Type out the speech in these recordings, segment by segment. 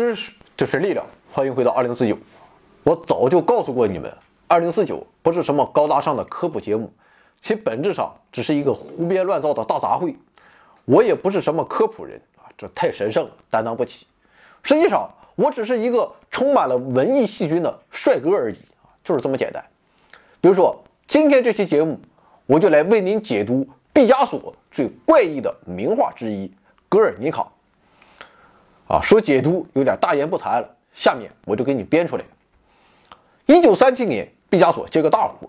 知识就是力量，欢迎回到二零四九。我早就告诉过你们，二零四九不是什么高大上的科普节目，其本质上只是一个胡编乱造的大杂烩。我也不是什么科普人啊，这太神圣，担当不起。实际上，我只是一个充满了文艺细菌的帅哥而已啊，就是这么简单。比如说，今天这期节目，我就来为您解读毕加索最怪异的名画之一《格尔尼卡》。啊，说解读有点大言不惭了。下面我就给你编出来。一九三七年，毕加索接个大活，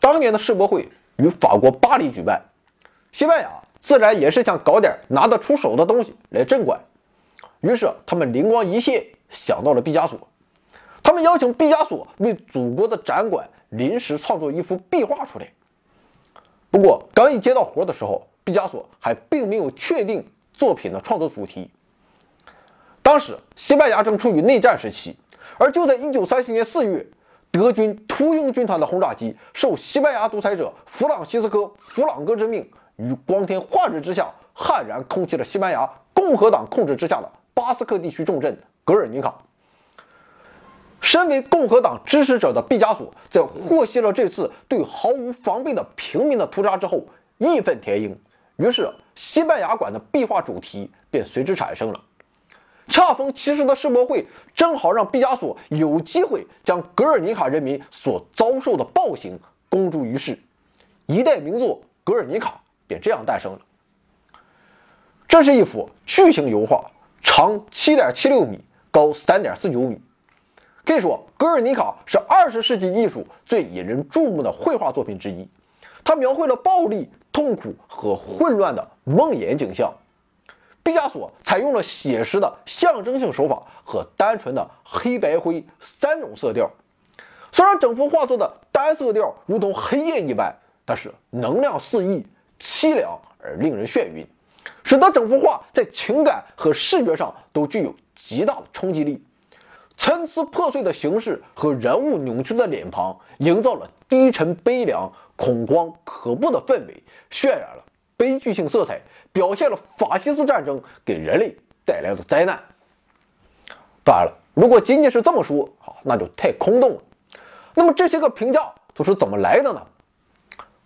当年的世博会于法国巴黎举办，西班牙自然也是想搞点拿得出手的东西来镇馆。于是他们灵光一现，想到了毕加索。他们邀请毕加索为祖国的展馆临时创作一幅壁画出来。不过刚一接到活的时候，毕加索还并没有确定作品的创作主题。当时，西班牙正处于内战时期，而就在1937年4月，德军秃鹰军团的轰炸机受西班牙独裁者弗朗西斯科·弗朗哥之命，于光天化日之下悍然空袭了西班牙共和党控制之下的巴斯克地区重镇格尔尼卡。身为共和党支持者的毕加索，在获悉了这次对毫无防备的平民的屠杀之后，义愤填膺，于是西班牙馆的壁画主题便随之产生了。恰逢其时的世博会，正好让毕加索有机会将格尔尼卡人民所遭受的暴行公诸于世，一代名作《格尔尼卡》便这样诞生了。这是一幅巨型油画，长七点七六米，高三点四九米。可以说，《格尔尼卡》是二十世纪艺术最引人注目的绘画作品之一。它描绘了暴力、痛苦和混乱的梦魇景象。毕加索采用了写实的象征性手法和单纯的黑白灰三种色调。虽然整幅画作的单色调如同黑夜一般，但是能量四溢、凄凉而令人眩晕，使得整幅画在情感和视觉上都具有极大的冲击力。参差破碎的形式和人物扭曲的脸庞，营造了低沉悲凉、恐慌可怖的氛围，渲染了悲剧性色彩。表现了法西斯战争给人类带来的灾难。当然了，如果仅仅是这么说啊，那就太空洞了。那么这些个评价都是怎么来的呢？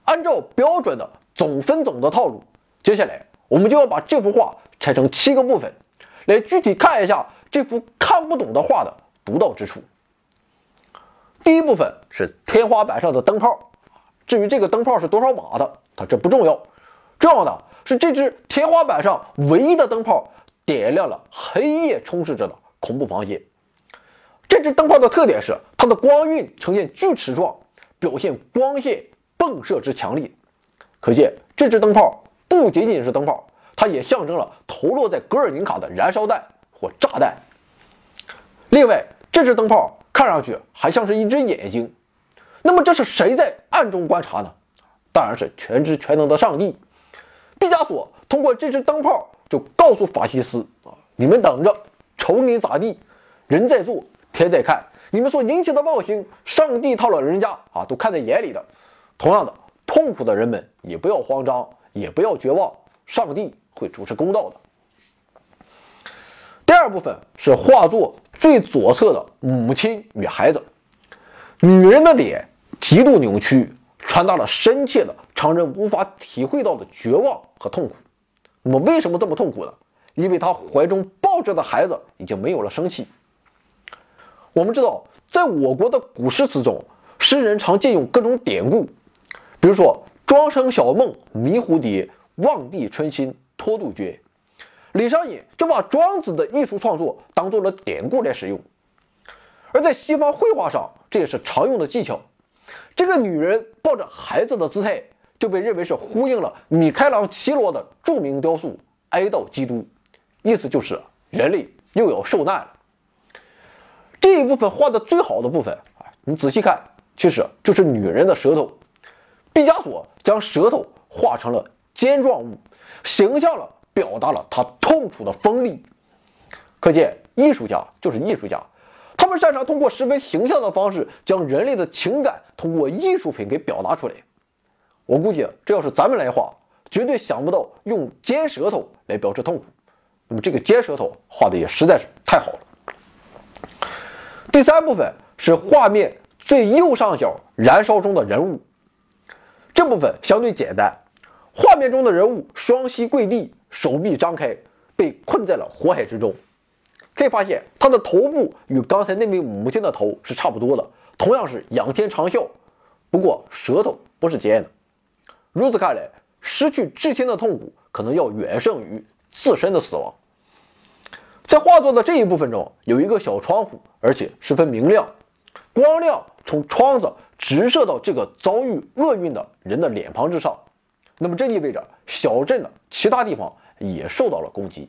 按照标准的总分总的套路，接下来我们就要把这幅画拆成七个部分，来具体看一下这幅看不懂的画的独到之处。第一部分是天花板上的灯泡，至于这个灯泡是多少瓦的，它这不重要，重要的。是这只天花板上唯一的灯泡，点亮了黑夜充斥着的恐怖房间。这只灯泡的特点是它的光晕呈现锯齿状，表现光线迸射之强烈。可见这只灯泡不仅仅是灯泡，它也象征了投落在格尔尼卡的燃烧弹或炸弹。另外，这只灯泡看上去还像是一只眼睛。那么这是谁在暗中观察呢？当然是全知全能的上帝。毕加索通过这只灯泡就告诉法西斯啊，你们等着，瞅你咋地？人在做，天在看，你们所引起的暴行，上帝套了人家啊，都看在眼里的。同样的，痛苦的人们也不要慌张，也不要绝望，上帝会主持公道的。第二部分是画作最左侧的母亲与孩子，女人的脸极度扭曲。传达了深切的、常人无法体会到的绝望和痛苦。那么，为什么这么痛苦呢？因为他怀中抱着的孩子已经没有了生气。我们知道，在我国的古诗词中，诗人常借用各种典故，比如说“庄生晓梦迷蝴蝶，望帝春心托杜鹃”。李商隐就把庄子的艺术创作当做了典故来使用。而在西方绘画上，这也是常用的技巧。这个女人抱着孩子的姿态，就被认为是呼应了米开朗基罗的著名雕塑《哀悼基督》，意思就是人类又要受难了。这一部分画的最好的部分啊，你仔细看，其实就是女人的舌头。毕加索将舌头画成了尖状物，形象了表达了他痛楚的锋利。可见，艺术家就是艺术家。们擅长通过十分形象的方式，将人类的情感通过艺术品给表达出来。我估计，这要是咱们来画，绝对想不到用尖舌头来表示痛苦。那么，这个尖舌头画的也实在是太好了。第三部分是画面最右上角燃烧中的人物，这部分相对简单。画面中的人物双膝跪地，手臂张开，被困在了火海之中。可以发现，他的头部与刚才那位母亲的头是差不多的，同样是仰天长啸，不过舌头不是尖的。如此看来，失去至亲的痛苦可能要远胜于自身的死亡。在画作的这一部分中，有一个小窗户，而且十分明亮，光亮从窗子直射到这个遭遇厄运的人的脸庞之上。那么这意味着小镇的其他地方也受到了攻击。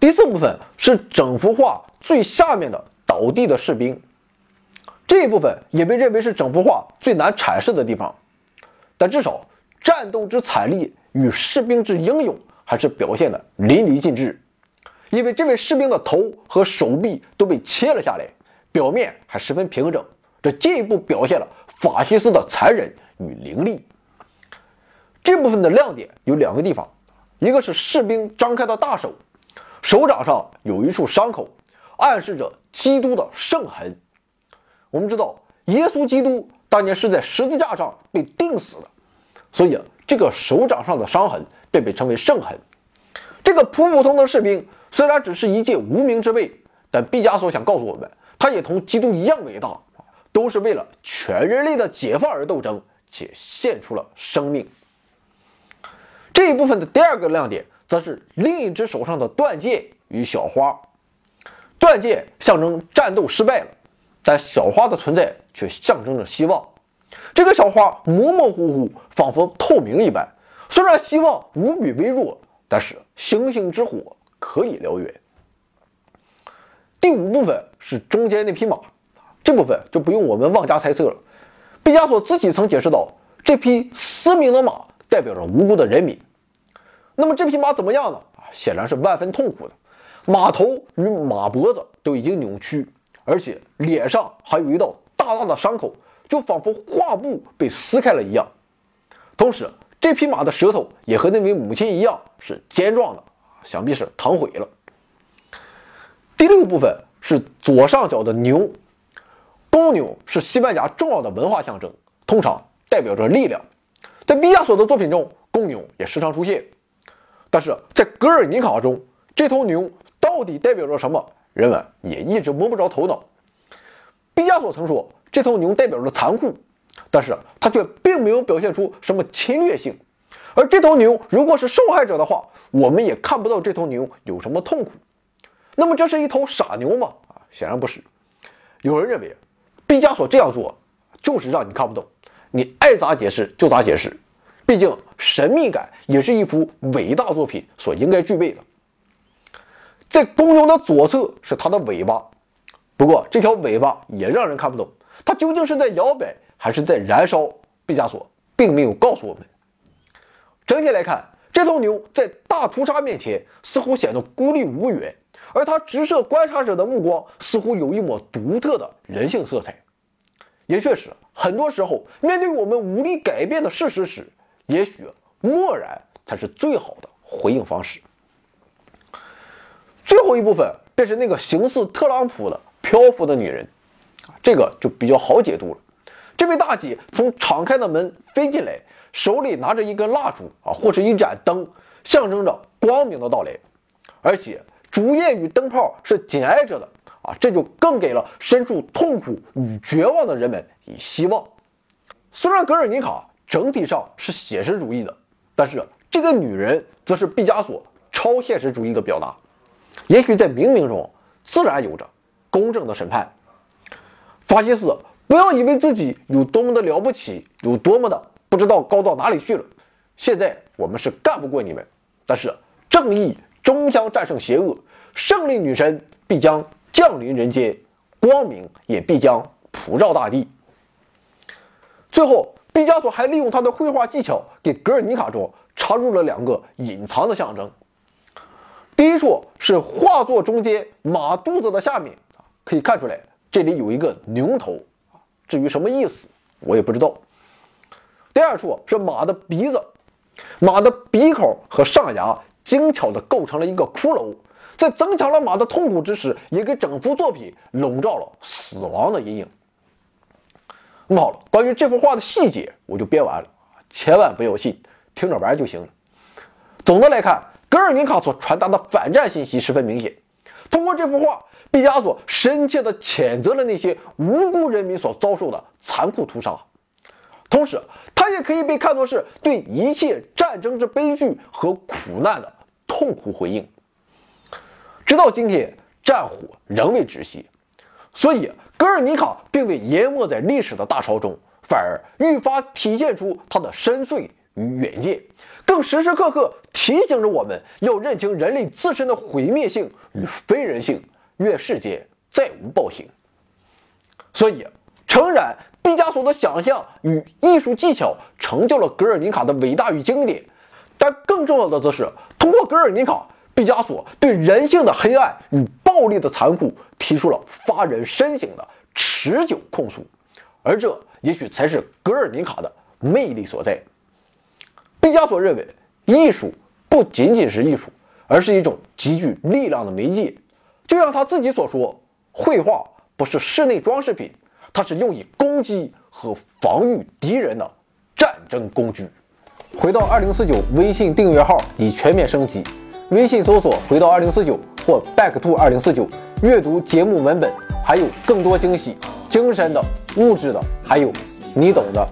第四部分是整幅画最下面的倒地的士兵，这一部分也被认为是整幅画最难阐释的地方，但至少战斗之惨烈与士兵之英勇还是表现的淋漓尽致。因为这位士兵的头和手臂都被切了下来，表面还十分平整，这进一步表现了法西斯的残忍与凌厉。这部分的亮点有两个地方，一个是士兵张开的大手。手掌上有一处伤口，暗示着基督的圣痕。我们知道，耶稣基督当年是在十字架上被钉死的，所以这个手掌上的伤痕便被称为圣痕。这个普普通的士兵虽然只是一介无名之辈，但毕加索想告诉我们，他也同基督一样伟大，都是为了全人类的解放而斗争，且献出了生命。这一部分的第二个亮点。则是另一只手上的断剑与小花，断剑象征战斗失败了，但小花的存在却象征着希望。这个小花模模糊糊，仿佛透明一般。虽然希望无比微弱，但是星星之火可以燎原。第五部分是中间那匹马，这部分就不用我们妄加猜测了。毕加索自己曾解释到，这匹嘶鸣的马代表着无辜的人民。那么这匹马怎么样呢？显然是万分痛苦的，马头与马脖子都已经扭曲，而且脸上还有一道大大的伤口，就仿佛画布被撕开了一样。同时，这匹马的舌头也和那位母亲一样是尖状的，想必是疼毁了。第六部分是左上角的牛，公牛是西班牙重要的文化象征，通常代表着力量。在毕加索的作品中，公牛也时常出现。但是在《格尔尼卡》中，这头牛到底代表着什么？人们也一直摸不着头脑。毕加索曾说，这头牛代表着残酷，但是他却并没有表现出什么侵略性。而这头牛如果是受害者的话，我们也看不到这头牛有什么痛苦。那么这是一头傻牛吗？啊，显然不是。有人认为，毕加索这样做就是让你看不懂，你爱咋解释就咋解释。毕竟，神秘感也是一幅伟大作品所应该具备的。在公牛的左侧是它的尾巴，不过这条尾巴也让人看不懂，它究竟是在摇摆还是在燃烧？毕加索并没有告诉我们。整体来看，这头牛在大屠杀面前似乎显得孤立无援，而它直射观察者的目光似乎有一抹独特的人性色彩。也确实，很多时候面对我们无力改变的事实时，也许漠然才是最好的回应方式。最后一部分便是那个形似特朗普的漂浮的女人，这个就比较好解读了。这位大姐从敞开的门飞进来，手里拿着一根蜡烛啊，或是一盏灯，象征着光明的到来。而且烛焰与灯泡是紧挨着的啊，这就更给了身处痛苦与绝望的人们以希望。虽然格尔尼卡。整体上是写实主义的，但是这个女人则是毕加索超现实主义的表达。也许在冥冥中，自然有着公正的审判。法西斯，不要以为自己有多么的了不起，有多么的不知道高到哪里去了。现在我们是干不过你们，但是正义终将战胜邪恶，胜利女神必将降临人间，光明也必将普照大地。最后。毕加索还利用他的绘画技巧，给《格尔尼卡》中插入了两个隐藏的象征。第一处是画作中间马肚子的下面可以看出来这里有一个牛头至于什么意思，我也不知道。第二处是马的鼻子，马的鼻口和上牙精巧地构成了一个骷髅，在增强了马的痛苦之时，也给整幅作品笼罩了死亡的阴影。那么好了，关于这幅画的细节我就编完了，千万不要信，听着玩就行了。总的来看，格尔尼卡所传达的反战信息十分明显。通过这幅画，毕加索深切地谴责了那些无辜人民所遭受的残酷屠杀，同时，它也可以被看作是对一切战争之悲剧和苦难的痛苦回应。直到今天，战火仍未止息，所以格尔尼卡并未淹没在历史的大潮中，反而愈发体现出它的深邃与远见，更时时刻刻提醒着我们要认清人类自身的毁灭性与非人性，愿世间再无暴行。所以，诚然，毕加索的想象与艺术技巧成就了格尔尼卡的伟大与经典，但更重要的则是通过格尔尼卡。毕加索对人性的黑暗与暴力的残酷提出了发人深省的持久控诉，而这也许才是格尔尼卡的魅力所在。毕加索认为，艺术不仅仅是艺术，而是一种极具力量的媒介。就像他自己所说：“绘画不是室内装饰品，它是用以攻击和防御敌人的战争工具。”回到二零四九微信订阅号已全面升级。微信搜索“回到二零四九”或 “back to 二零四九”，阅读节目文本，还有更多惊喜，精神的、物质的，还有你懂的。